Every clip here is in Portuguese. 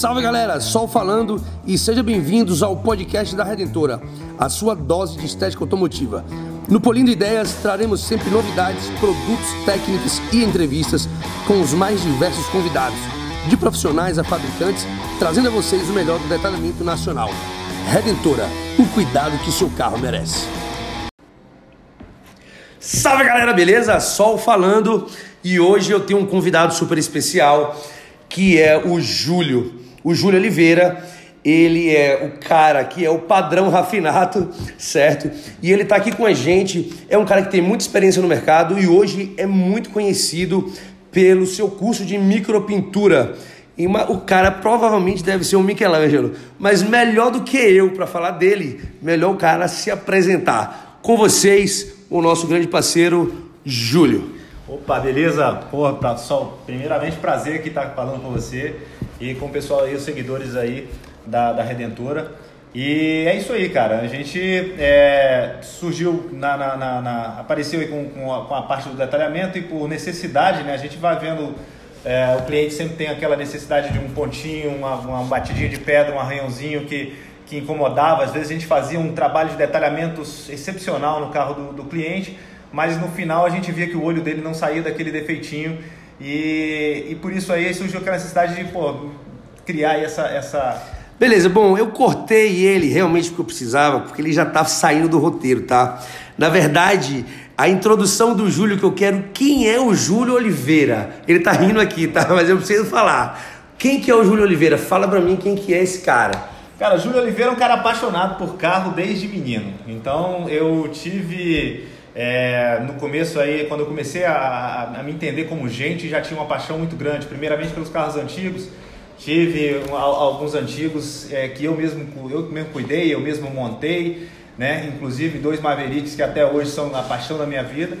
Salve galera, Sol falando e sejam bem-vindos ao podcast da Redentora, a sua dose de estética automotiva. No Polindo Ideias traremos sempre novidades, produtos, técnicas e entrevistas com os mais diversos convidados, de profissionais a fabricantes, trazendo a vocês o melhor do detalhamento nacional. Redentora, o cuidado que seu carro merece. Salve galera, beleza? Sol falando e hoje eu tenho um convidado super especial que é o Júlio. O Júlio Oliveira, ele é o cara que é o padrão rafinato, certo? E ele está aqui com a gente. É um cara que tem muita experiência no mercado e hoje é muito conhecido pelo seu curso de micropintura. E uma, o cara provavelmente deve ser um Michelangelo, mas melhor do que eu para falar dele, melhor o cara se apresentar. Com vocês, o nosso grande parceiro Júlio. Opa, beleza? Pô, pessoal, primeiramente prazer aqui estar falando com você e com o pessoal aí, os seguidores aí da, da Redentora. E é isso aí, cara. A gente é, surgiu, na, na, na, na, apareceu aí com, com a, com, a, parte do detalhamento e por necessidade, né? A gente vai vendo, é, o cliente sempre tem aquela necessidade de um pontinho, uma, uma batidinha de pedra, um arranhãozinho que, que incomodava. Às vezes a gente fazia um trabalho de detalhamento excepcional no carro do, do cliente mas no final a gente via que o olho dele não saía daquele defeitinho e, e por isso aí surgiu aquela necessidade de pô, criar essa, essa. Beleza, bom, eu cortei ele realmente porque eu precisava, porque ele já tá saindo do roteiro, tá? Na verdade, a introdução do Júlio que eu quero, quem é o Júlio Oliveira? Ele tá rindo aqui, tá? Mas eu preciso falar. Quem que é o Júlio Oliveira? Fala pra mim quem que é esse cara. Cara, Júlio Oliveira é um cara apaixonado por carro desde menino. Então eu tive é, no começo aí, quando eu comecei a, a, me entender como gente, já tinha uma paixão muito grande, primeiramente pelos carros antigos. Tive um, alguns antigos é, que eu mesmo, eu mesmo cuidei, eu mesmo montei, né? inclusive dois Mavericks que até hoje são a paixão da minha vida.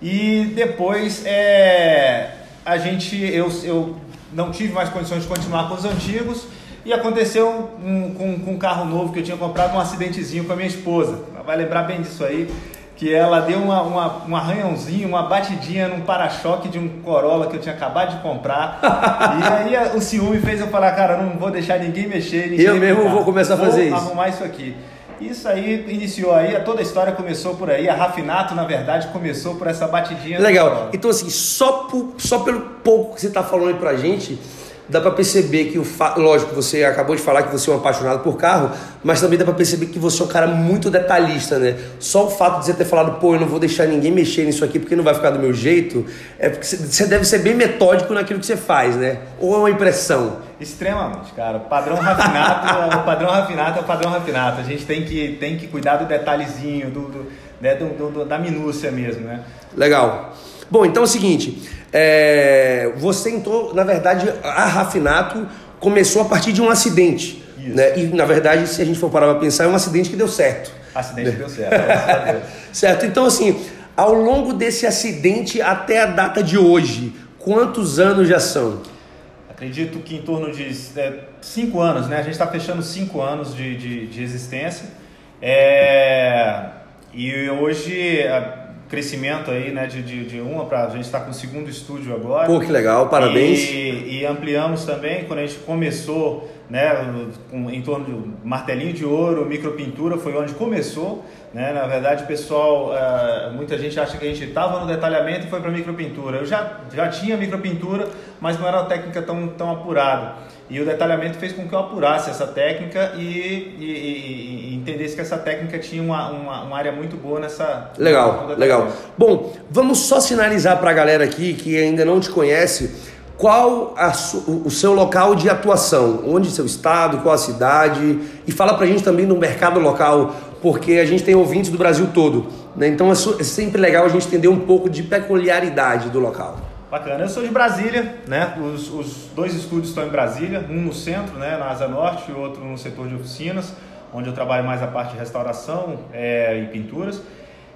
E depois é, a gente, eu, eu não tive mais condições de continuar com os antigos e aconteceu com um carro novo que eu tinha comprado um acidentezinho com a minha esposa. vai lembrar bem disso aí que ela deu uma, uma, um arranhãozinho, uma batidinha num para-choque de um Corolla que eu tinha acabado de comprar. e aí o ciúme fez eu falar, cara, não vou deixar ninguém mexer. Ninguém eu mesmo vou começar a fazer vou isso. arrumar isso aqui. Isso aí iniciou aí, toda a história começou por aí. A Rafinato, na verdade, começou por essa batidinha. Legal. Então, assim, só, por, só pelo pouco que você está falando aí pra gente, dá para perceber que o fa... lógico você acabou de falar que você é um apaixonado por carro, mas também dá para perceber que você é um cara muito detalhista, né? Só o fato de você ter falado, pô, eu não vou deixar ninguém mexer nisso aqui porque não vai ficar do meu jeito, é porque você deve ser bem metódico naquilo que você faz, né? Ou é uma impressão? Extremamente, cara. Padrão rafinato, o padrão rafinato é o padrão rafinato. A gente tem que, tem que cuidar do detalhezinho, do, do, né, do, do da minúcia mesmo, né? Legal. Bom, então é o seguinte, é, você entrou, na verdade, a Rafinato começou a partir de um acidente. Isso. Né? E, na verdade, se a gente for parar para pensar, é um acidente que deu certo. Acidente né? que deu certo. certo, então assim, ao longo desse acidente até a data de hoje, quantos anos já são? Acredito que em torno de é, cinco anos, né? A gente está fechando cinco anos de, de, de existência. É, e hoje crescimento aí, né, de, de, de uma para a gente está com o segundo estúdio agora. Pô, que legal, parabéns. E, e ampliamos também, quando a gente começou, né, em torno do martelinho de ouro, micropintura, foi onde começou. Né? Na verdade, pessoal, uh, muita gente acha que a gente estava no detalhamento e foi para micropintura. Eu já, já tinha micropintura, mas não era uma técnica tão, tão apurada. E o detalhamento fez com que eu apurasse essa técnica e, e, e entendesse que essa técnica tinha uma, uma, uma, área muito boa nessa. Legal, legal. Bom, vamos só sinalizar para a galera aqui que ainda não te conhece qual a, o seu local de atuação, onde seu estado, qual a cidade e fala para a gente também do mercado local, porque a gente tem ouvintes do Brasil todo, né? então é, é sempre legal a gente entender um pouco de peculiaridade do local. Bacana. Eu sou de Brasília, né? Os, os dois estúdios estão em Brasília, um no centro, né, na Asa Norte, e outro no setor de oficinas, onde eu trabalho mais a parte de restauração é, e pinturas.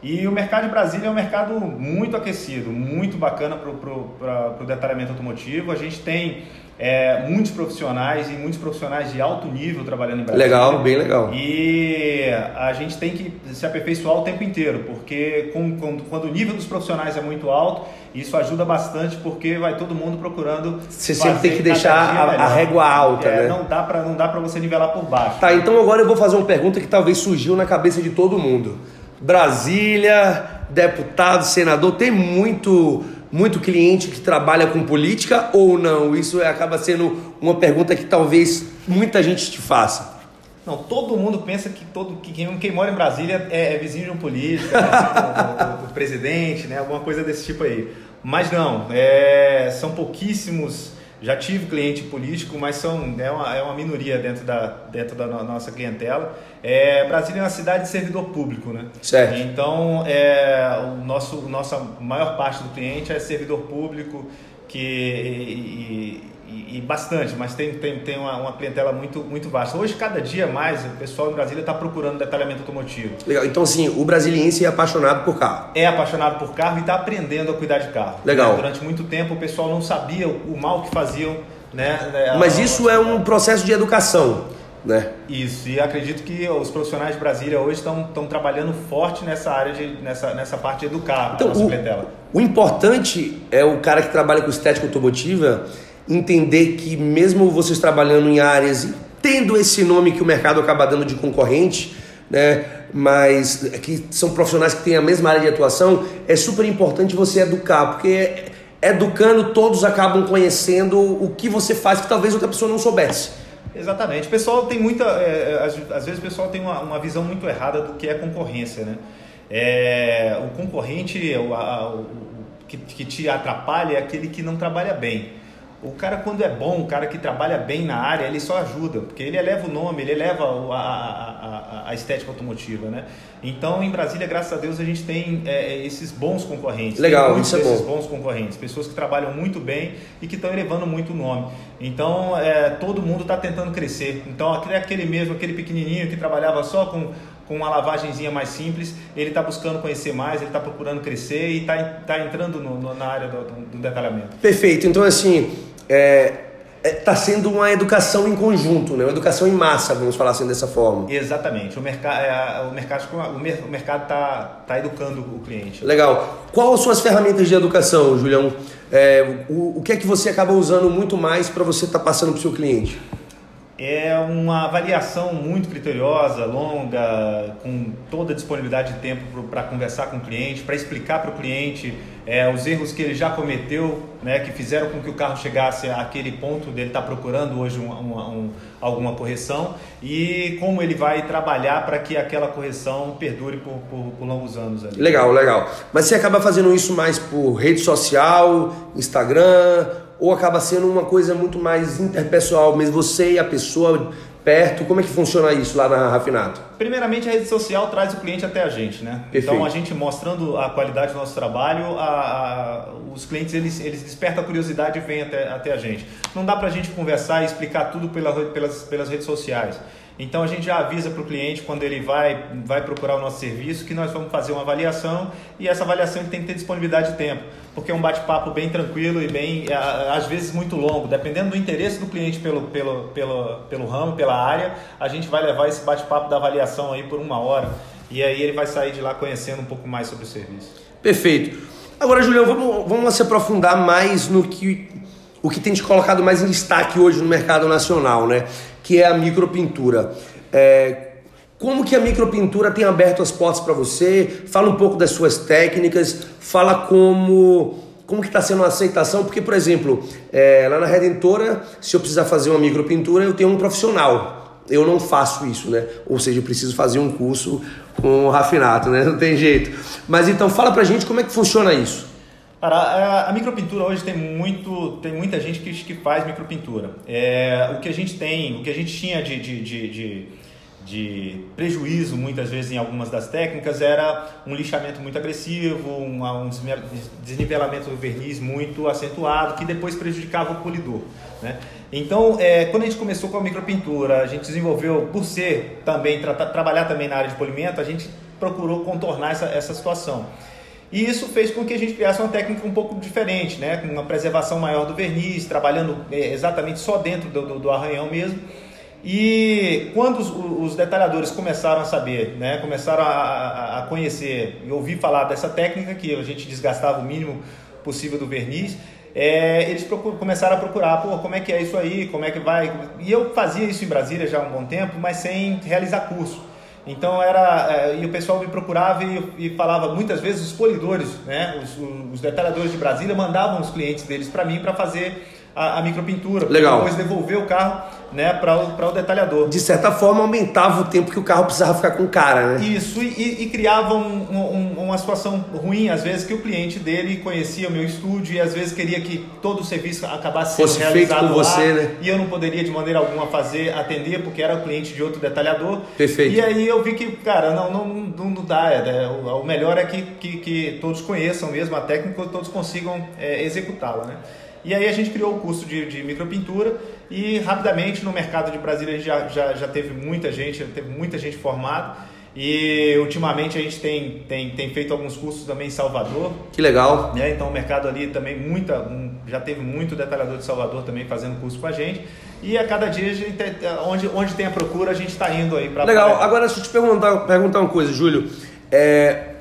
E o mercado de Brasília é um mercado muito aquecido, muito bacana para o detalhamento automotivo. A gente tem é, muitos profissionais e muitos profissionais de alto nível trabalhando em Brasília. Legal, bem legal. E a gente tem que se aperfeiçoar o tempo inteiro, porque com, com, quando o nível dos profissionais é muito alto, isso ajuda bastante, porque vai todo mundo procurando. Você sempre tem que deixar a, a, régua alta, é, né? Não dá para não dá para você nivelar por baixo. Tá, então agora eu vou fazer uma pergunta que talvez surgiu na cabeça de todo mundo. Brasília, deputado, senador, tem muito muito cliente que trabalha com política ou não? Isso acaba sendo uma pergunta que talvez muita gente te faça. Não, todo mundo pensa que todo que quem, quem mora em Brasília é, é, vizinho de um político, é do, do, presidente, né, alguma coisa desse tipo aí. Mas não, é, são pouquíssimos já tive cliente político, mas são, é, uma, é uma minoria dentro da, dentro da nossa clientela. É, Brasília é uma cidade de servidor público, né? Certo. Então, é, o nosso, nossa maior parte do cliente é servidor público que, e, e, e bastante, mas tem, tem, tem uma, uma, clientela muito, muito vasta. Hoje, cada dia mais, o pessoal em Brasília está procurando detalhamento automotivo. Legal. Então, assim, o brasiliense é apaixonado por carro. É apaixonado por carro e está aprendendo a cuidar de carro. Legal. Né? Durante muito tempo, o pessoal não sabia o mal que faziam. Né? Mas isso é um processo de educação. Né? Isso, e acredito que os profissionais de Brasília hoje estão, estão trabalhando forte nessa área, de, nessa, nessa parte de educar então, a nossa o, clientela. O importante é o cara que trabalha com estética automotiva entender que mesmo vocês trabalhando em áreas tendo esse nome que o mercado acaba dando de concorrente, né, mas que são profissionais que têm a mesma área de atuação, é super importante você educar, porque educando todos acabam conhecendo o que você faz que talvez outra pessoa não soubesse. Exatamente. O pessoal tem muita. É, às, às, vezes o pessoal tem uma, uma, visão muito errada do que é concorrência, né? É, o concorrente, o, a, o, que, que te atrapalha é aquele que não trabalha bem. O cara, quando é bom, o cara que trabalha bem na área, ele só ajuda, porque ele eleva o nome, ele eleva a, a, a, a estética automotiva, né? Então, em Brasília, graças a Deus, a gente tem é, esses bons concorrentes. Legal, isso é bom. bons concorrentes, pessoas que trabalham muito bem e que estão elevando muito o nome. Então, é, todo mundo está tentando crescer. Então, aquele mesmo, aquele pequenininho que trabalhava só com com uma lavagenzinha mais simples, ele está buscando conhecer mais, ele está procurando crescer e está tá entrando no, no, na área do, do, detalhamento. Perfeito. Então, assim, é, está é, sendo uma educação em conjunto, né? uma educação em massa, vamos falar assim dessa forma. Exatamente. O, merc é, o mercado o mercado está tá educando o cliente. Legal. Quais as suas ferramentas de educação, Julião? É, o, o que é que você acaba usando muito mais para você estar tá passando para o seu cliente? É uma avaliação muito criteriosa, longa, com toda a disponibilidade de tempo para conversar com o cliente, para explicar para o cliente é, os erros que ele já cometeu, né, que fizeram com que o carro chegasse àquele ponto dele estar tá procurando hoje um, um, alguma correção e como ele vai trabalhar para que aquela correção perdure por, por, por longos anos. Ali. Legal, legal. Mas você acaba fazendo isso mais por rede social, Instagram ou acaba sendo uma coisa muito mais interpessoal, mesmo você e a pessoa perto? Como é que funciona isso lá na Rafinato? Primeiramente, a rede social traz o cliente até a gente, né? Perfeito. Então, a gente mostrando a qualidade do nosso trabalho, a, a, os clientes eles, eles despertam a curiosidade e vêm até, até a gente. Não dá para a gente conversar e explicar tudo pela, pelas, pelas redes sociais. Então a gente já avisa para o cliente quando ele vai, vai procurar o nosso serviço que nós vamos fazer uma avaliação e essa avaliação tem que ter disponibilidade de tempo, porque é um bate-papo bem tranquilo e bem, às vezes muito longo, dependendo do interesse do cliente pelo, pelo, pelo, pelo ramo, pela área, a gente vai levar esse bate-papo da avaliação aí por uma hora e aí ele vai sair de lá conhecendo um pouco mais sobre o serviço. Perfeito. Agora, Julião, vamos, vamos se aprofundar mais no que o que tem te colocado mais em destaque hoje no mercado nacional, né? que é a micropintura. É, como que a micropintura tem aberto as portas para você? Fala um pouco das suas técnicas, fala como como que está sendo a aceitação, porque, por exemplo, é, lá na Redentora, se eu precisar fazer uma micropintura, eu tenho um profissional. Eu não faço isso, né? Ou seja, eu preciso fazer um curso com o Rafinato, né? Não tem jeito. Mas então, fala pra gente como é que funciona isso. Cara, a, a, micropintura hoje tem muito, tem muita gente que, que faz micropintura. É, o que a gente tem, o que a gente tinha de, de, de, de, de prejuízo muitas vezes em algumas das técnicas era um lixamento muito agressivo, um, um desnivelamento do verniz muito acentuado que depois prejudicava o polidor. Né? Então, é, quando a gente começou com a micropintura, a gente desenvolveu, por ser também tra trabalhar também na área de polimento, a gente procurou contornar essa, essa situação. E isso fez com que a gente criasse uma técnica um pouco diferente, né? com uma preservação maior do verniz, trabalhando é, exatamente só dentro do, do, do arranhão mesmo. E quando os, os, detalhadores começaram a saber, né, começaram a, a, conhecer e ouvir falar dessa técnica, que a gente desgastava o mínimo possível do verniz, é, eles começaram a procurar, pô, como é que é isso aí, como é que vai. E eu fazia isso em Brasília já há um bom tempo, mas sem realizar curso. Então era. É, e o pessoal me procurava e, e, falava, muitas vezes os polidores, né, os, os detalhadores de Brasília mandavam os clientes deles para mim para fazer a, a micropintura. Legal. Depois devolver o carro né, para o, o detalhador. De certa forma, aumentava o tempo que o carro precisava ficar com cara, né? Isso, e, e criava um, um, uma situação ruim, às vezes, que o cliente dele conhecia o meu estúdio e às vezes queria que todo o serviço acabasse sendo Fosse realizado feito por lá, você, né? E eu não poderia, de maneira alguma, fazer, atender, porque era o cliente de outro detalhador. Perfeito. E aí eu vi que, cara, não, não, não, não dá. É, o, o, melhor é que, que, que, todos conheçam mesmo a técnica e todos consigam é, executá-la, né? E aí a gente criou o curso de, de micropintura e rapidamente no mercado de Brasília a gente já, já, já teve muita gente, teve muita gente formada. E ultimamente a gente tem, tem, tem feito alguns cursos também em Salvador. Que legal. Né? Então o mercado ali também muita, um, já teve muito detalhador de Salvador também fazendo curso com a gente. E a cada dia a gente onde, onde tem a procura a gente está indo aí para Legal. Agora deixa eu te perguntar, perguntar uma coisa, Júlio. É,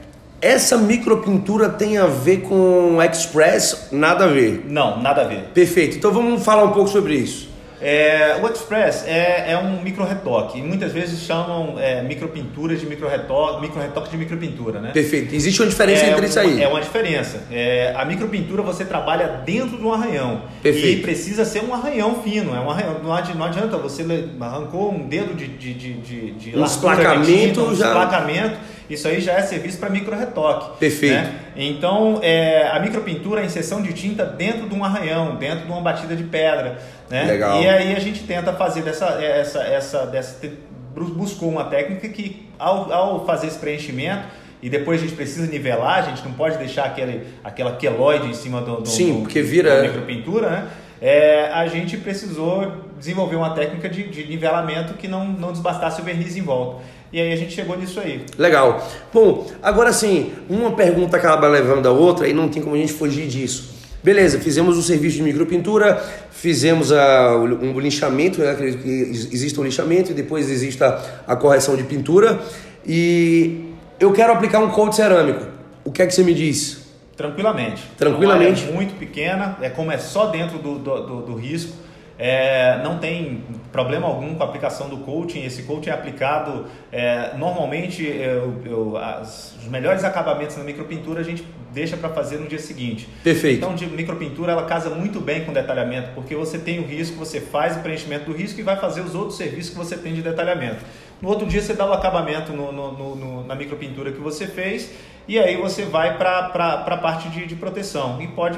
essa micropintura tem a ver com Express? Nada a ver. Não, nada a ver. Perfeito. Então vamos falar um pouco sobre isso. É, o Express é, é um micro retoque. E muitas vezes chamam é, micropintura de micro retoque, micro retoque de micropintura, né? Perfeito. Existe uma diferença é entre isso aí? É uma diferença. É, a micropintura você trabalha dentro de um arranhão. Perfeito. E precisa ser um arranhão fino. É um arranhão, não adianta você arrancou um dedo de, de, de, de, de um esplacamento, um já... esplacamento isso aí já é serviço para micro retoque. Perfeito. Né? Então, é, a micropintura é a inserção de tinta dentro de um arranhão, dentro de uma batida de pedra. Né? Legal. E aí a gente tenta fazer dessa, essa, essa, dessa, buscou uma técnica que ao, ao fazer esse preenchimento e depois a gente precisa nivelar, a gente não pode deixar aquele, aquela queloide em cima do, do, Sim, do, porque vira... da micropintura, né? É, a gente precisou desenvolver uma técnica de, de nivelamento que não, não desbastasse o verniz em volta. E aí a gente chegou nisso aí. Legal. Bom, agora sim, uma pergunta acaba levando a outra e não tem como a gente fugir disso. Beleza, fizemos o serviço de micropintura, fizemos a, um linchamento, né, que existe um linchamento e depois existe a, a correção de pintura. E eu quero aplicar um coat cerâmico. O que é que você me diz? Tranquilamente. Tranquilamente. É muito pequena, é como é só dentro do, do, do, do risco. É, não tem problema algum com a aplicação do coaching. Esse coaching é aplicado é, normalmente eu, eu, as, os melhores acabamentos na micropintura a gente deixa para fazer no dia seguinte. Perfeito. Então, de micropintura ela casa muito bem com detalhamento, porque você tem o risco, você faz o preenchimento do risco e vai fazer os outros serviços que você tem de detalhamento. No outro dia você dá o acabamento no, no, no, na micropintura que você fez e aí você vai para a parte de, de proteção e pode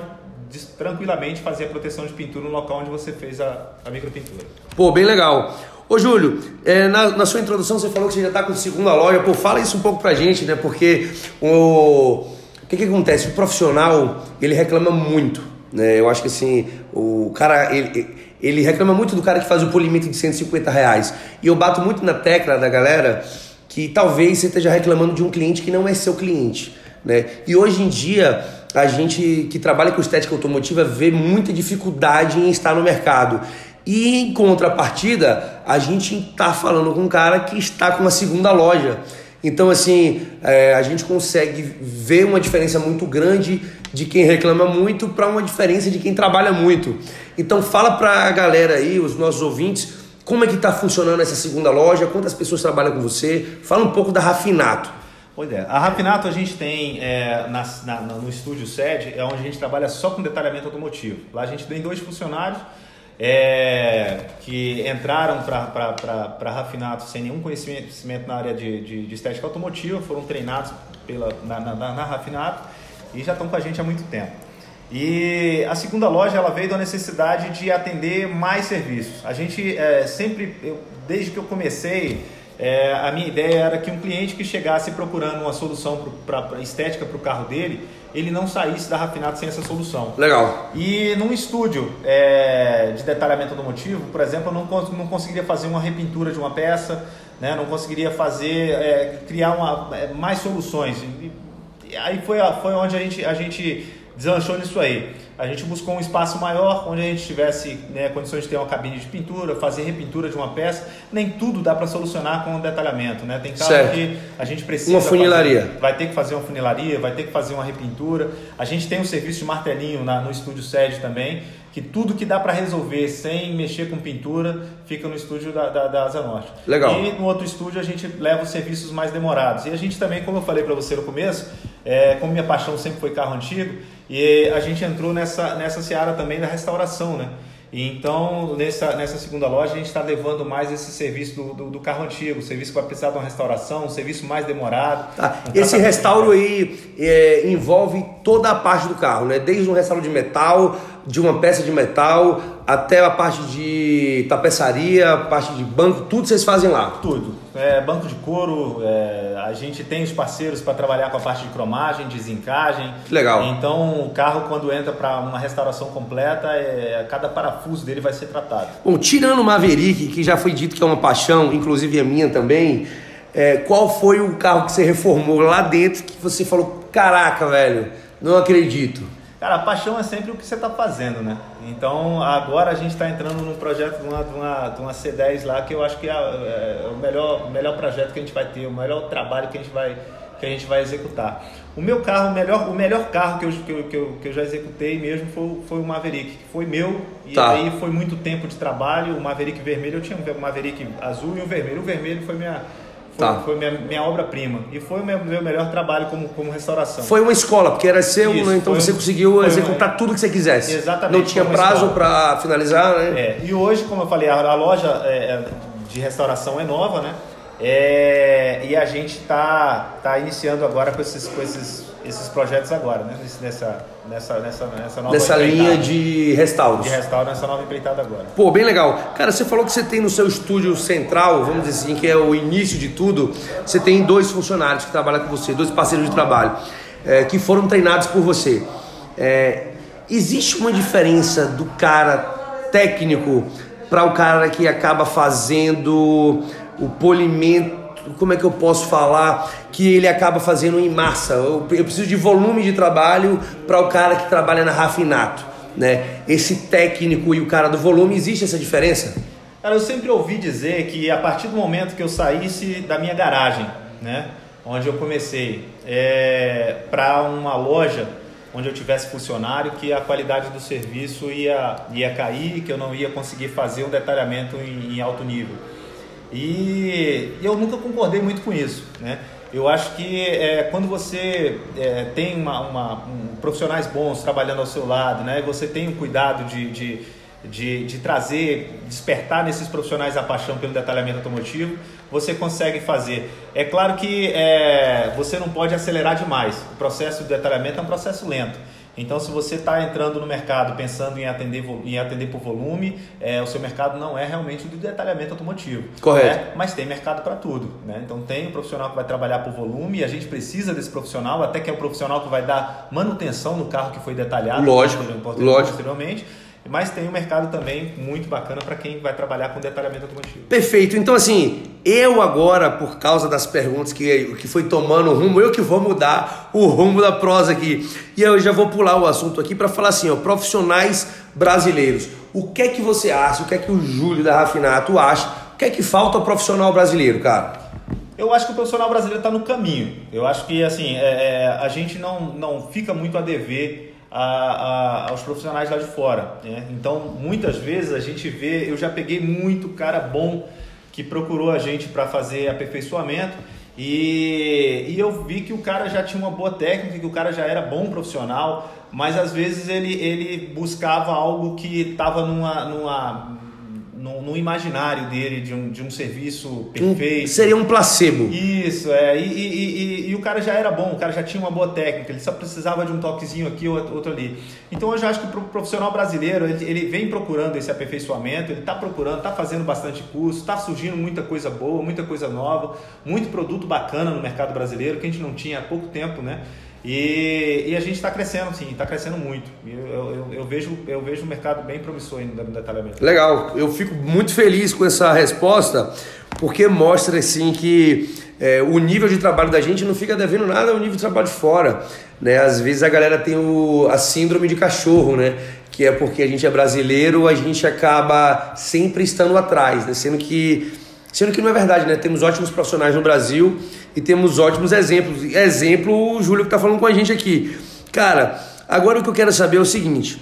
tranquilamente fazer a proteção de pintura no local onde você fez a, a micropintura. Pô, bem legal. Ô Júlio, é, na, na, sua introdução você falou que você já está com segunda loja. Pô, fala isso um pouco pra gente, né? Porque o, o que, que acontece? O profissional, ele reclama muito. Né? Eu acho que assim, o cara, ele, ele reclama muito do cara que faz o polimento de 150 reais. E eu bato muito na tecla da galera que talvez você esteja reclamando de um cliente que não é seu cliente. Né? E hoje em dia a gente que trabalha com estética automotiva vê muita dificuldade em estar no mercado. E em contrapartida, a gente está falando com um cara que está com uma segunda loja. Então, assim, é, a gente consegue ver uma diferença muito grande de quem reclama muito para uma diferença de quem trabalha muito. Então, fala para a galera aí, os nossos ouvintes, como é que está funcionando essa segunda loja, quantas pessoas trabalham com você. Fala um pouco da Rafinato. Pois é. A Rafinato a gente tem é, na, na, no estúdio sede, é onde a gente trabalha só com detalhamento automotivo. Lá a gente tem dois funcionários é, que entraram para a Rafinato sem nenhum conhecimento na área de, de, de estética automotiva, foram treinados pela, na, na, na Rafinato e já estão com a gente há muito tempo. E a segunda loja ela veio da necessidade de atender mais serviços. A gente é, sempre, eu, desde que eu comecei, é, a minha ideia era que um cliente que chegasse procurando uma solução para estética para o carro dele, ele não saísse da Rafinato sem essa solução. Legal. E num estúdio é, de detalhamento automotivo, por exemplo, eu não, não conseguiria fazer uma repintura de uma peça, né? não conseguiria fazer, é, criar uma, é, mais soluções. E, e aí foi, foi onde a gente, a gente deslanchou nisso aí. A gente buscou um espaço maior, onde a gente tivesse né, condições de ter uma cabine de pintura, fazer repintura de uma peça. Nem tudo dá para solucionar com detalhamento, né? Tem casos que a gente precisa. Uma funilaria. Fazer, vai ter que fazer uma funilaria, vai ter que fazer uma repintura. A gente tem um serviço de martelinho na, no estúdio sede também, que tudo que dá para resolver sem mexer com pintura fica no estúdio da, da, da Asa Norte. Legal. E no outro estúdio a gente leva os serviços mais demorados. E a gente também, como eu falei para você no começo, é, como minha paixão sempre foi carro antigo, e a gente entrou nessa, nessa seara também da restauração, né? então, nessa, nessa segunda loja, a gente está levando mais esse serviço do, do, do, carro antigo, o serviço que vai precisar de uma restauração, um serviço mais demorado. Tá. Um esse restauro aí é, envolve toda a parte do carro, né? Desde um restauro de metal, de uma peça de metal, até a parte de tapeçaria, parte de banco, tudo vocês fazem lá? Tudo. É, banco de couro, é, a gente tem os parceiros para trabalhar com a parte de cromagem, desencagem. Legal. Então o carro quando entra para uma restauração completa, é, cada parafuso dele vai ser tratado. Bom, tirando o Maverick, que já foi dito que é uma paixão, inclusive a minha também, é, qual foi o carro que você reformou lá dentro que você falou, caraca, velho, não acredito? Cara, a paixão é sempre o que você está fazendo, né? Então, agora a gente está entrando num projeto de uma, de, uma, de uma C10 lá, que eu acho que é, é, o melhor, melhor projeto que a gente vai ter, o melhor trabalho que a gente vai, que a gente vai executar. O meu carro, o melhor, o melhor carro que eu, que eu, que eu, que eu já executei mesmo foi, foi o Maverick, que foi meu, e tá. aí foi muito tempo de trabalho. O Maverick vermelho, eu tinha um Maverick azul e um vermelho. O vermelho foi minha foi, tá. foi minha, minha obra-prima. E foi o meu, meu, melhor trabalho como, como restauração. Foi uma escola, porque era seu, Isso, né? então você conseguiu executar uma... tudo que você quisesse. Exatamente. Não tinha prazo para finalizar, né? É. E hoje, como eu falei, a, a loja é, é, de restauração é nova, né? É, e a gente está tá iniciando agora com esses, com esses, esses projetos agora, né? Nessa, nessa, nessa, nessa nova Nessa linha de restauros. De restauro, nessa nova empreitada agora. Pô, bem legal. Cara, você falou que você tem no seu estúdio central, vamos dizer assim, que é o início de tudo, você tem dois funcionários que trabalham com você, dois parceiros de trabalho, é, que foram treinados por você. É, existe uma diferença do cara técnico para o cara que acaba fazendo o polimento, como é que eu posso falar, que ele acaba fazendo em massa. Eu, eu preciso de volume de trabalho para o cara que trabalha na Rafinato. Né? Esse técnico e o cara do volume, existe essa diferença? Cara, eu sempre ouvi dizer que a partir do momento que eu saísse da minha garagem, né, onde eu comecei, é, para uma loja onde eu tivesse funcionário, que a qualidade do serviço ia, ia cair, que eu não ia conseguir fazer um detalhamento em, em alto nível. E eu nunca concordei muito com isso, né? Eu acho que é, quando você é, tem uma, uma um, profissionais bons trabalhando ao seu lado, né? Você tem o um cuidado de, de, de, de, trazer, despertar nesses profissionais a paixão pelo detalhamento automotivo, você consegue fazer. É claro que é, você não pode acelerar demais. O processo de detalhamento é um processo lento. Então, se você está entrando no mercado pensando em atender, em atender por volume, é, o seu mercado não é realmente o do detalhamento automotivo. Correto. Né? Mas tem mercado para tudo. Né? Então, tem um profissional que vai trabalhar por volume e a gente precisa desse profissional, até que é o profissional que vai dar manutenção no carro que foi detalhado. Lógico, lógico. posteriormente mas tem um mercado também muito bacana para quem vai trabalhar com detalhamento automotivo. Perfeito. Então, assim, eu agora, por causa das perguntas que, que foi tomando o rumo, eu que vou mudar o rumo da prosa aqui. E eu já vou pular o assunto aqui para falar assim, ó, profissionais brasileiros. O que é que você acha? O que é que o Júlio da Rafinato acha? O que é que falta ao profissional brasileiro, cara? Eu acho que o profissional brasileiro está no caminho. Eu acho que assim é, é, a gente não, não fica muito a dever a, a, aos profissionais lá de fora. Né? Então, muitas vezes a gente vê, eu já peguei muito cara bom que procurou a gente para fazer aperfeiçoamento e, e eu vi que o cara já tinha uma boa técnica, que o cara já era bom profissional, mas às vezes ele, ele buscava algo que estava numa, numa no, no, imaginário dele de um, de um serviço perfeito. Um, seria um placebo. Isso, é. E, e, e, e, o cara já era bom, o cara já tinha uma boa técnica, ele só precisava de um toquezinho aqui, outro, outro ali. Então eu já acho que o profissional brasileiro, ele, ele vem procurando esse aperfeiçoamento, ele está procurando, está fazendo bastante curso, está surgindo muita coisa boa, muita coisa nova, muito produto bacana no mercado brasileiro que a gente não tinha há pouco tempo, né? E, e a gente está crescendo, sim, está crescendo muito. Eu, eu, eu, vejo, eu vejo o mercado bem promissor ainda no detalhamento. Legal, eu fico muito feliz com essa resposta, porque mostra assim que é, o nível de trabalho da gente não fica devendo nada ao nível de trabalho de fora. Né? Às vezes a galera tem o, a síndrome de cachorro, né? que é porque a gente é brasileiro, a gente acaba sempre estando atrás, né? sendo que sendo que não é verdade, né? Temos ótimos profissionais no Brasil e temos ótimos exemplos. Exemplo, o Júlio que está falando com a gente aqui. Cara, agora o que eu quero saber é o seguinte: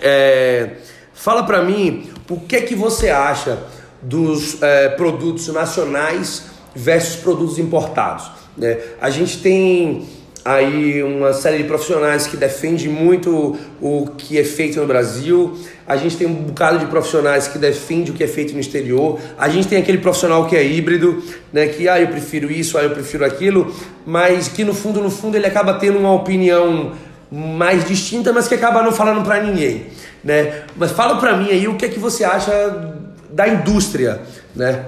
é, fala para mim o que é que você acha dos é, produtos nacionais versus produtos importados. Né? A gente tem aí uma série de profissionais que defende muito o que é feito no Brasil. A gente tem um bocado de profissionais que defende o que é feito no exterior. A gente tem aquele profissional que é híbrido, né, que ah, eu prefiro isso, ah, eu prefiro aquilo, mas que no fundo, no fundo ele acaba tendo uma opinião mais distinta, mas que acaba não falando para ninguém, né? Mas fala para mim aí o que é que você acha da indústria, né?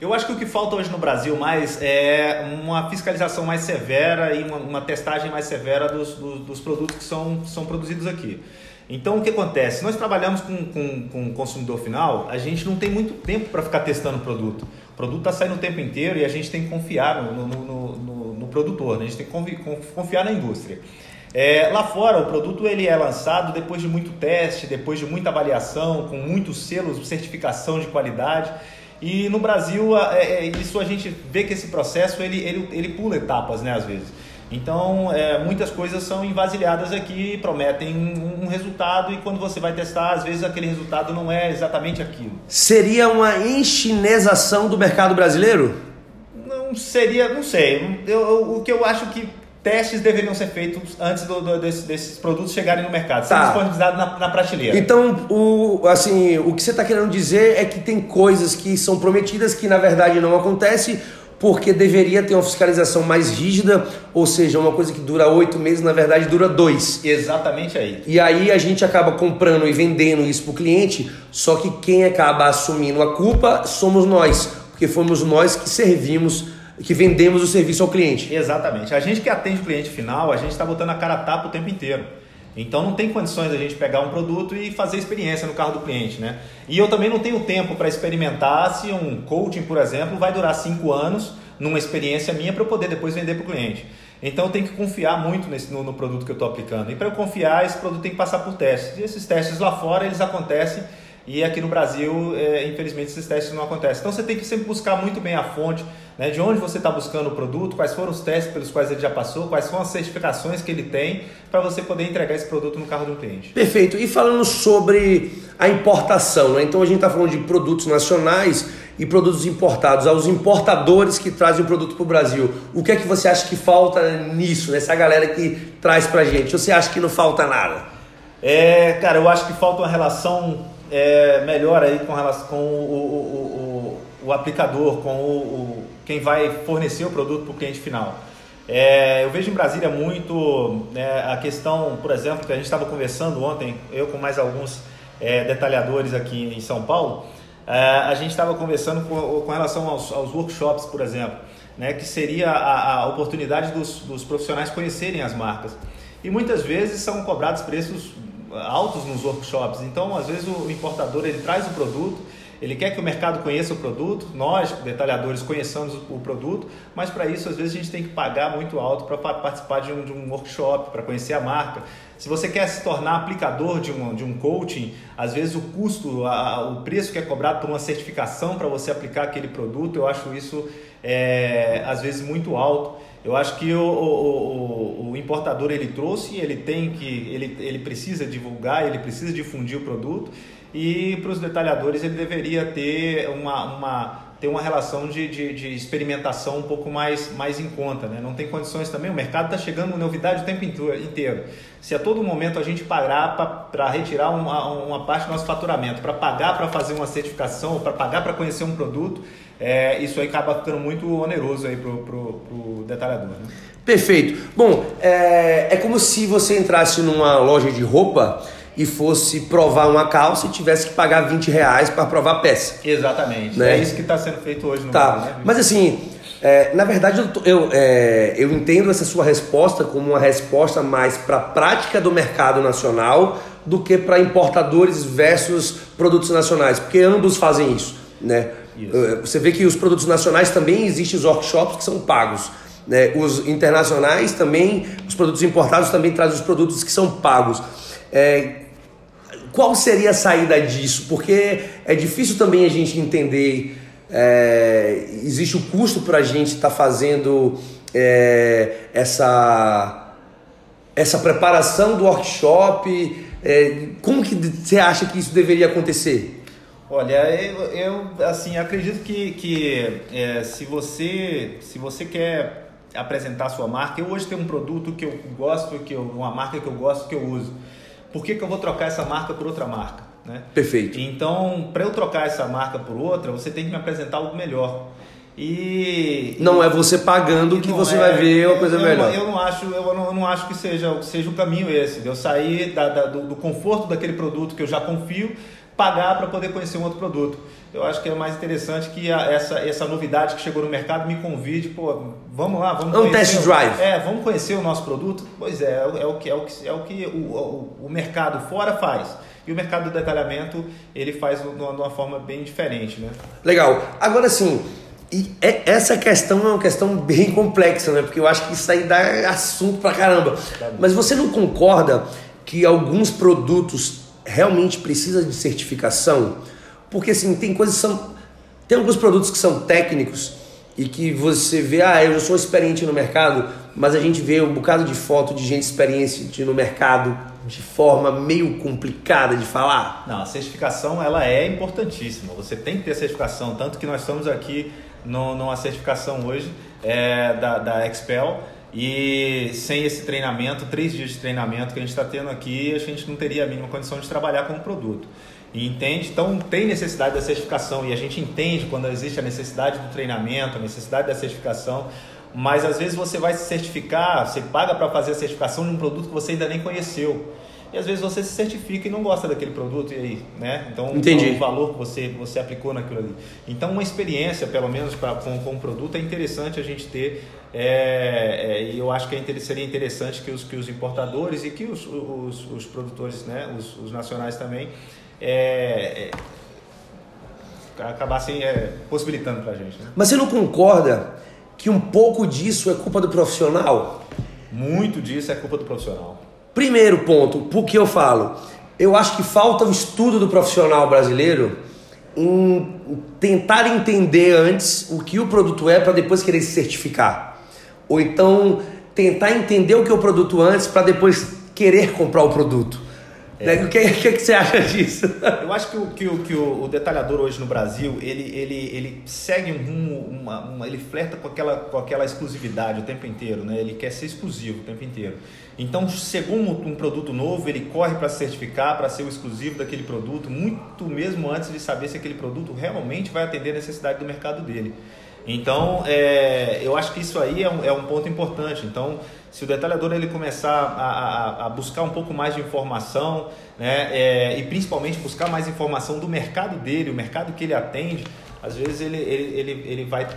Eu acho que o que falta hoje no Brasil mais é uma fiscalização mais severa e uma, uma testagem mais severa dos, dos, dos, produtos que são, são produzidos aqui. Então o que acontece? Nós trabalhamos com, com, com o consumidor final, a gente não tem muito tempo para ficar testando o produto. O produto está saindo o tempo inteiro e a gente tem que confiar no, no, no, no, produtor, né? a gente tem que confiar na indústria. É, lá fora, o produto ele é lançado depois de muito teste, depois de muita avaliação, com muitos selos, certificação de qualidade. E no Brasil, é, é, isso a gente vê que esse processo ele, ele, ele pula etapas, né, às vezes. Então, é, muitas coisas são envasilhadas aqui, prometem um, um resultado e quando você vai testar, às vezes aquele resultado não é exatamente aquilo. Seria uma enchinesação do mercado brasileiro? Não seria, não sei. Eu, eu, o que eu acho que testes deveriam ser feitos antes do, do, desse, desses produtos chegarem no mercado, tá. disponibilizados na, na, prateleira. Então, o, assim, o que você está querendo dizer é que tem coisas que são prometidas que na verdade não acontecem porque deveria ter uma fiscalização mais rígida, ou seja, uma coisa que dura oito meses, na verdade dura dois. Exatamente aí. E aí a gente acaba comprando e vendendo isso para o cliente, só que quem acaba assumindo a culpa somos nós, porque fomos nós que servimos que vendemos o serviço ao cliente. Exatamente. A gente que atende o cliente final, a gente está botando a cara a tapa o tempo inteiro. Então não tem condições a gente pegar um produto e fazer experiência no carro do cliente, né? E eu também não tenho tempo para experimentar se um coaching, por exemplo, vai durar cinco anos numa experiência minha para eu poder depois vender para o cliente. Então eu tenho que confiar muito nesse, no, no produto que eu estou aplicando. E para eu confiar, esse produto tem que passar por testes. E esses testes lá fora, eles acontecem e aqui no Brasil, é, infelizmente, esses testes não acontecem. Então você tem que sempre buscar muito bem a fonte, né, de onde você está buscando o produto, quais foram os testes pelos quais ele já passou, quais são as certificações que ele tem, para você poder entregar esse produto no carro do cliente. Perfeito. E falando sobre a importação, né? então a gente está falando de produtos nacionais e produtos importados, aos importadores que trazem o produto para o Brasil. O que é que você acha que falta nisso, nessa galera que traz para a gente? Você acha que não falta nada? É, cara, eu acho que falta uma relação é, melhor aí com, relação, com o, o, o, o aplicador, com o, quem vai fornecer o produto para o cliente final. É, eu vejo em Brasília muito né, a questão, por exemplo, que a gente estava conversando ontem, eu com mais alguns é, detalhadores aqui em São Paulo, é, a gente estava conversando com, com relação aos, aos, workshops, por exemplo, né, que seria a, a oportunidade dos, dos profissionais conhecerem as marcas. E muitas vezes são cobrados preços altos nos workshops. Então, às vezes o importador ele traz o produto, ele quer que o mercado conheça o produto, nós, detalhadores, conheçamos o produto, mas para isso, às vezes, a gente tem que pagar muito alto para participar de um, de um workshop, para conhecer a marca. Se você quer se tornar aplicador de um, de um coaching, às vezes o custo, a, o preço que é cobrado por uma certificação para você aplicar aquele produto, eu acho isso, é, às vezes, muito alto. Eu acho que o, o, o, o, importador ele trouxe, ele tem que, ele, ele precisa divulgar, ele precisa difundir o produto e para os detalhadores ele deveria ter uma, uma, ter uma relação de, de, de, experimentação um pouco mais, mais em conta. Né? Não tem condições também, o mercado está chegando novidade o tempo inteiro. Se a todo momento a gente pagar para retirar uma, uma parte do nosso faturamento, para pagar para fazer uma certificação, para pagar para conhecer um produto, é, isso aí acaba ficando muito oneroso aí pro, pro, pro detalhador. Né? Perfeito. Bom, é, é como se você entrasse numa loja de roupa e fosse provar uma calça e tivesse que pagar 20 reais para provar a peça. Exatamente. Né? É isso que está sendo feito hoje no tá. mundo. Né? Mas assim, É, na verdade, eu, eu, é, eu entendo essa sua resposta como uma resposta mais para a prática do mercado nacional do que para importadores versus produtos nacionais, porque ambos fazem isso. Né? Isso. É, você vê que os produtos nacionais também existem os workshops que são pagos. Né? Os internacionais também, os produtos importados também trazem os produtos que são pagos. É, qual seria a saída disso? Porque é difícil também a gente entender é, existe o custo para a gente estar tá fazendo é, essa, essa preparação do workshop. É, como que você acha que isso deveria acontecer? Olha, eu, eu assim acredito que, que é, se você se você quer apresentar a sua marca, eu hoje tenho um produto que eu gosto, que eu, uma marca que eu gosto, que eu uso. Por que, que eu vou trocar essa marca por outra marca? Né? Perfeito. Então, para eu trocar essa marca por outra, você tem que me apresentar algo melhor. E não é você pagando que você é, vai ver uma coisa eu, melhor. Eu não acho, eu não, eu não acho que seja, seja o caminho esse. De eu sair da, da, do, do, conforto daquele produto que eu já confio, pagar para poder conhecer um outro produto. Eu acho que é mais interessante que a, essa, essa novidade que chegou no mercado me convide, pô, vamos lá, vamos é um test drive. É, vamos conhecer o nosso produto. Pois é, é, o que é o que é o que o, o, mercado fora faz. E o mercado do detalhamento ele faz de uma forma bem diferente, né? Legal. Agora sim, e é, essa questão é uma questão bem complexa, né? Porque eu acho que isso aí dá assunto pra caramba. Mas você não concorda que alguns produtos realmente precisam de certificação? Porque assim, tem coisas que são. Tem alguns produtos que são técnicos e que você vê, ah, eu sou experiente no mercado, mas a gente vê um bocado de foto de gente experiente no mercado de forma meio complicada de falar? Não, a certificação ela é importantíssima. Você tem que ter certificação, tanto que nós estamos aqui no, numa certificação hoje é, da, da Expel. E sem esse treinamento, três dias de treinamento que a gente está tendo aqui, a gente não teria a mínima condição de trabalhar com o produto. E entende? Então tem necessidade da certificação e a gente entende quando existe a necessidade do treinamento, a necessidade da certificação, mas às vezes você vai se certificar, você paga para fazer a certificação de um produto que você ainda nem conheceu. E às vezes você se certifica e não gosta daquele produto, e aí, né? Então, Entendi. o valor que você, você aplicou naquilo ali. Então, uma experiência, pelo menos pra, com, com o produto, é interessante a gente ter. É, é, e eu acho que é, seria interessante que os, que os importadores e que os, os, os produtores, né? os, os nacionais também, é, é, acabassem é, possibilitando para a gente. Né? Mas você não concorda que um pouco disso é culpa do profissional? Muito disso é culpa do profissional. Primeiro ponto, por que eu falo? Eu acho que falta o estudo do profissional brasileiro em tentar entender antes o que o produto é para depois querer se certificar. Ou então tentar entender o que é o produto antes para depois querer comprar o produto. É. O que, que, que, você acha disso? Eu acho que o, que, o, que o, detalhador hoje no Brasil, ele, ele, ele segue um rumo, uma, uma, ele flerta com aquela, com aquela exclusividade o tempo inteiro, né? Ele quer ser exclusivo o tempo inteiro. Então, segundo um produto novo, ele corre para certificar, para ser o exclusivo daquele produto, muito mesmo antes de saber se aquele produto realmente vai atender a necessidade do mercado dele. Então, é, eu acho que isso aí é um, é um ponto importante. Então, se o detalhador ele começar a, a, a buscar um pouco mais de informação, né, é, e principalmente buscar mais informação do mercado dele, o mercado que ele atende, às vezes ele, ele, ele, ele, vai,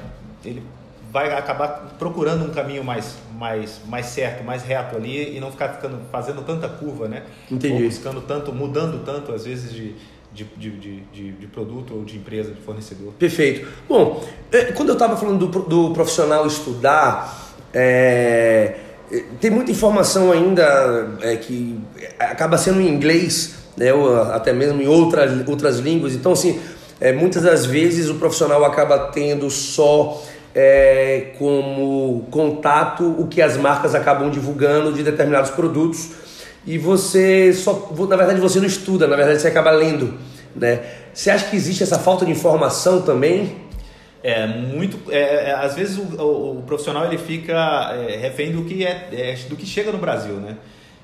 ele vai acabar procurando um caminho mais, mais, mais certo, mais reto ali e não ficar ficando, fazendo tanta curva, né? Entendi. Ou buscando tanto, mudando tanto, às vezes, de, de, de, de, de, produto ou de empresa, de fornecedor. Perfeito. Bom, é, quando eu estava falando do, do profissional estudar, é, tem muita informação ainda é, que acaba sendo em inglês, né, ou até mesmo em outras, outras línguas. Então, assim, é, muitas das vezes o profissional acaba tendo só é, como contato o que as marcas acabam divulgando de determinados produtos e você só, na verdade, você não estuda, na verdade, você acaba lendo, né? Você acha que existe essa falta de informação também? É muito. É, é, às vezes o, o, o, profissional ele fica é, refém do que é, é, do que chega no Brasil, né?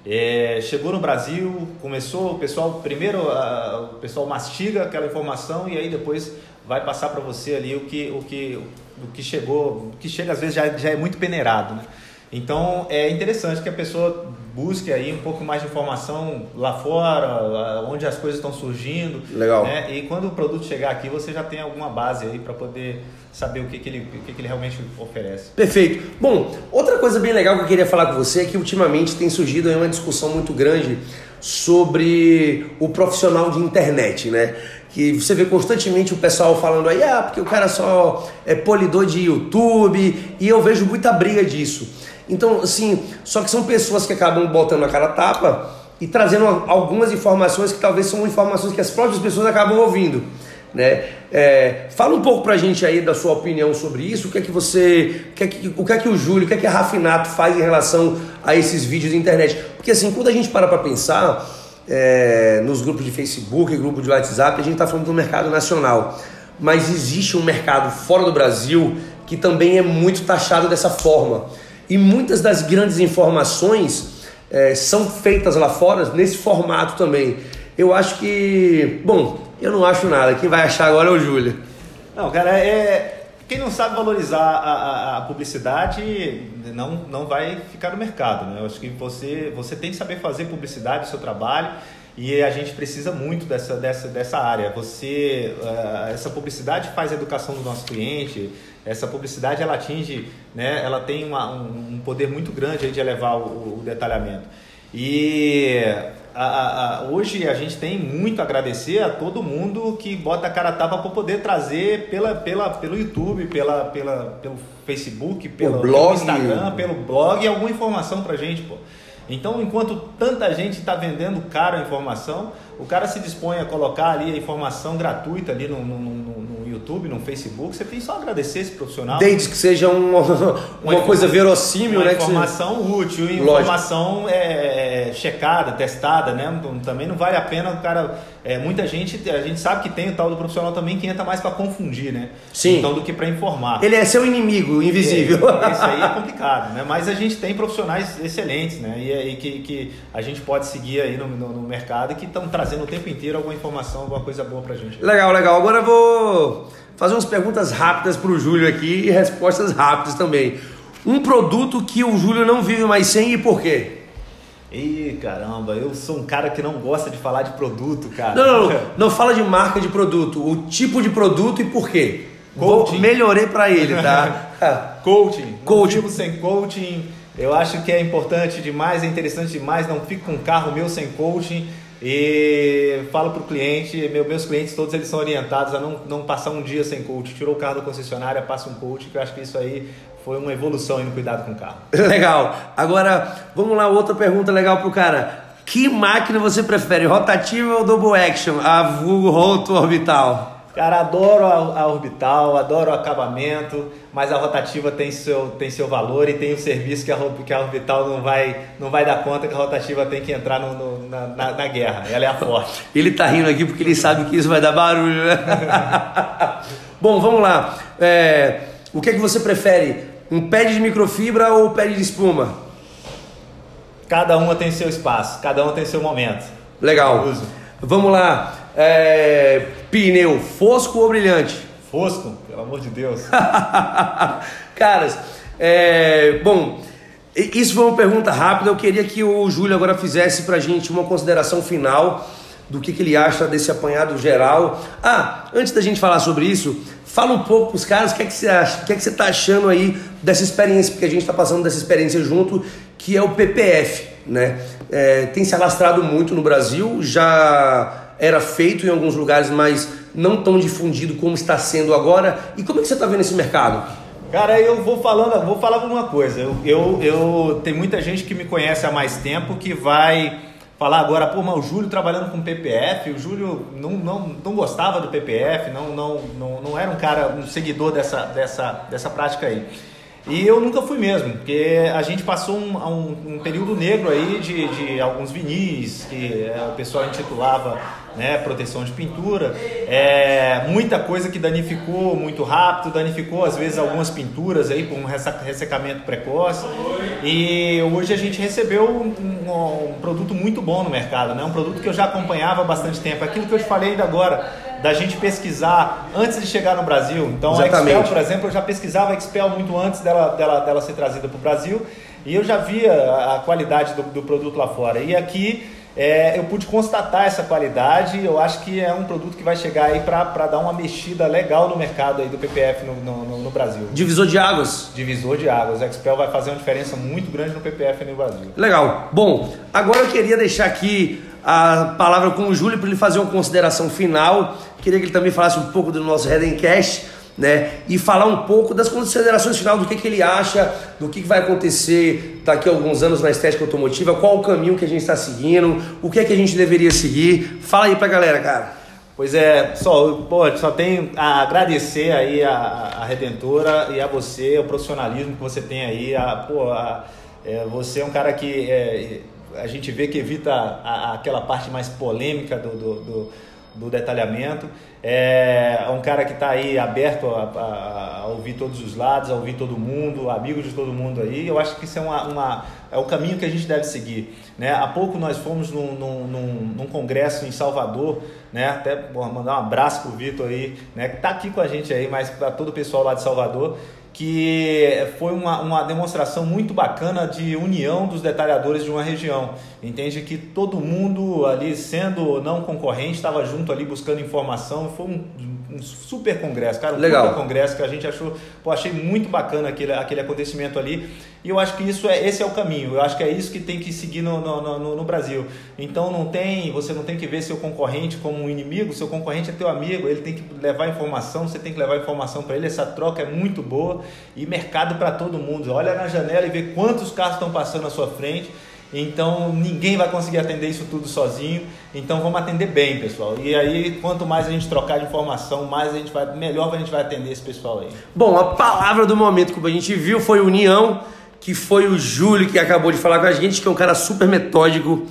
É, chegou no Brasil, começou o pessoal primeiro a, o pessoal mastiga aquela informação e aí depois vai passar para você ali o que o que o que chegou, o que chega às vezes já, já é muito peneirado, né? Então é interessante que a pessoa busque aí um pouco mais de informação lá fora, onde as coisas estão surgindo. Legal. Né? E quando o produto chegar aqui, você já tem alguma base aí para poder saber o que, que, ele, o que, que ele realmente oferece. Perfeito. Bom, outra coisa bem legal que eu queria falar com você é que ultimamente tem surgido aí uma discussão muito grande sobre o profissional de internet, né? que você vê constantemente o pessoal falando aí, ah, porque o cara só é polidor de YouTube, e eu vejo muita briga disso. Então, assim, só que são pessoas que acabam botando a cara tapa e trazendo algumas informações que talvez são informações que as próprias pessoas acabam ouvindo. Né? É, fala um pouco pra gente aí da sua opinião sobre isso, o que é que você, o que é que, o que, é que o Júlio, o que é que a Rafinato faz em relação a esses vídeos da internet. Porque assim, quando a gente para pra pensar, é, nos grupos de Facebook, grupo de WhatsApp, a gente está falando do mercado nacional. Mas existe um mercado fora do Brasil que também é muito taxado dessa forma. E muitas das grandes informações é, são feitas lá fora nesse formato também. Eu acho que. Bom, eu não acho nada. Quem vai achar agora é o Júlio. Não, cara, é. Quem não sabe valorizar a, a, a, publicidade não, não vai ficar no mercado. Né? Eu acho que você, você tem que saber fazer publicidade seu trabalho e a gente precisa muito dessa, dessa, dessa área. Você, uh, essa publicidade faz a educação do nosso cliente, essa publicidade ela atinge, né, ela tem uma, um poder muito grande de elevar o, o detalhamento. E a, a, a, hoje a gente tem muito a agradecer a todo mundo que bota a cara a tapa para poder trazer pela, pela, pelo YouTube, pela, pela, pelo Facebook, pelo, blog. pelo Instagram, pelo blog alguma informação para gente, pô. Então, enquanto tanta gente está vendendo caro a informação, o cara se dispõe a colocar ali a informação gratuita ali no, no, no, no YouTube, no Facebook, você tem só agradecer esse profissional. Desde que seja uma, uma, uma coisa verossímil, uma né? Informação você... útil, informação é, é, checada, testada, né? Então, também não vale a pena o cara é, muita gente, a gente sabe que tem o tal do profissional também que entra mais para confundir, né? Sim. Então, do que para informar. Ele é seu inimigo invisível. É, isso aí é complicado, né? Mas a gente tem profissionais excelentes, né? E, e que, que a gente pode seguir aí no, no, no mercado que estão trazendo o tempo inteiro alguma informação, alguma coisa boa pra gente. Legal, legal. Agora eu vou fazer umas perguntas rápidas pro Júlio aqui e respostas rápidas também. Um produto que o Júlio não vive mais sem e por quê? Ih, caramba, eu sou um cara que não gosta de falar de produto, cara. Não, não, não, não fala de marca de produto, o tipo de produto e por quê. Coaching. Vou, melhorei para ele, tá? coaching. Coaching. Não vivo sem coaching. Eu acho que é importante demais, é interessante demais. Não fico com um carro meu sem coaching. E falo para o cliente, meu, meus clientes todos eles são orientados a não, não passar um dia sem coach. Tirou o carro da concessionária, passa um coach, que eu acho que isso aí foi uma evolução no cuidado com o carro. Legal. Agora, vamos lá, outra pergunta legal pro cara. Que máquina você prefere, rotativa ou double action? A vulgo roto orbital? Cara, adoro a, a, orbital, adoro o acabamento, mas a rotativa tem seu, tem seu valor e tem o serviço que a, que a orbital não vai, não vai dar conta que a rotativa tem que entrar no, no, na, na, na, guerra. Ela é a forte. ele tá rindo aqui porque ele sabe que isso vai dar barulho, né? Bom, vamos lá. É, o que é que você prefere? Um pad de microfibra ou pad de espuma? Cada uma tem seu espaço, cada uma tem seu momento. Legal. Vamos lá. É, pneu fosco ou brilhante? Fosco, pelo amor de Deus. Caras, é, bom, isso foi uma pergunta rápida. Eu queria que o Júlio agora fizesse pra gente uma consideração final do que, que ele acha desse apanhado geral. Ah, antes da gente falar sobre isso, Fala um pouco para os caras o que é que você acha, o que é que você está achando aí dessa experiência, porque a gente está passando dessa experiência junto, que é o PPF, né? É, tem se alastrado muito no Brasil, já era feito em alguns lugares, mas não tão difundido como está sendo agora. E como é que você está vendo esse mercado? Cara, eu vou falando, vou falar uma coisa. Eu, eu, eu tem muita gente que me conhece há mais tempo que vai falar agora, pô, mas o Júlio trabalhando com PPF, o Júlio não, não, não gostava do PPF, não, não, não, não era um cara, um seguidor dessa, dessa, dessa prática aí. E eu nunca fui mesmo, porque a gente passou um, um, um período negro aí de, de alguns vinis, que é, o pessoal intitulava né, proteção de pintura, é, muita coisa que danificou muito rápido, danificou às vezes algumas pinturas aí por um ressecamento precoce. E hoje a gente recebeu um, um, um produto muito bom no mercado, né, um produto que eu já acompanhava há bastante tempo. Aquilo que eu te falei ainda agora, da gente pesquisar antes de chegar no Brasil. Então, Exatamente. a Expel, por exemplo, eu já pesquisava a Expel muito antes dela, dela, dela ser trazida para o Brasil. E eu já via a qualidade do, do produto lá fora. E aqui é, eu pude constatar essa qualidade. Eu acho que é um produto que vai chegar aí para dar uma mexida legal no mercado aí do PPF no, no, no, Brasil. Divisor de águas. Divisor de águas. O Expel vai fazer uma diferença muito grande no PPF no Brasil. Legal. Bom, agora eu queria deixar aqui a palavra com o Júlio para ele fazer uma consideração final. Queria que ele também falasse um pouco do nosso Redencast né? E falar um pouco das considerações final do que, que ele acha, do que, que vai acontecer daqui a alguns anos na estética automotiva, qual o caminho que a gente está seguindo, o que é que a gente deveria seguir. Fala aí pra galera, cara. Pois é, só, pô, só tenho a agradecer aí a, a Redentora e a você, o profissionalismo que você tem aí. A, pô, a, é, você é um cara que é, a gente vê que evita a, aquela parte mais polêmica do, do, do, do detalhamento. É, um cara que está aí aberto a, a, a, ouvir todos os lados, a ouvir todo mundo, amigo de todo mundo aí. Eu acho que isso é, uma, uma, é o caminho que a gente deve seguir. Né? Há pouco nós fomos num, num, num, num congresso em Salvador, né? até mandar um abraço pro Vitor aí, né? que está aqui com a gente aí, mas para todo o pessoal lá de Salvador que foi uma, uma demonstração muito bacana de união dos detalhadores de uma região. Entende que todo mundo ali, sendo não concorrente, estava junto ali buscando informação. Foi um, um super congresso, cara. Um Legal. congresso que a gente achou, pô, achei muito bacana aquele, aquele acontecimento ali. E eu acho que isso é, esse é o caminho. Eu acho que é isso que tem que seguir no, no, no, no Brasil. Então não tem, você não tem que ver seu concorrente como um inimigo. Seu concorrente é teu amigo. Ele tem que levar informação. Você tem que levar informação para ele. Essa troca é muito boa e mercado para todo mundo. Olha na janela e vê quantos carros estão passando à sua frente. Então ninguém vai conseguir atender isso tudo sozinho. Então vamos atender bem, pessoal. E aí, quanto mais a gente trocar de informação, mais a gente vai, melhor a gente vai atender esse pessoal aí. Bom, a palavra do momento, como a gente viu, foi união, que foi o Júlio que acabou de falar com a gente, que é um cara super metódico,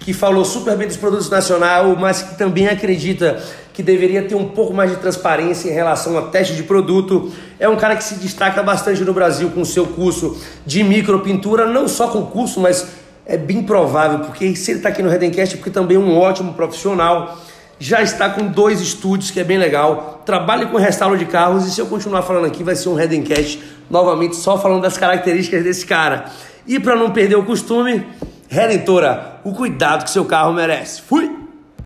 que falou super bem dos produtos nacionais, mas que também acredita que deveria ter um pouco mais de transparência em relação a teste de produto. É um cara que se destaca bastante no Brasil com o seu curso de micropintura, não só com o curso, mas é bem provável, porque se ele está aqui no Redencast é porque também é um ótimo profissional. Já está com dois estúdios, que é bem legal. Trabalha com restauro de carros e se eu continuar falando aqui vai ser um Redencast novamente só falando das características desse cara. E para não perder o costume, Redentora, o cuidado que seu carro merece. Fui!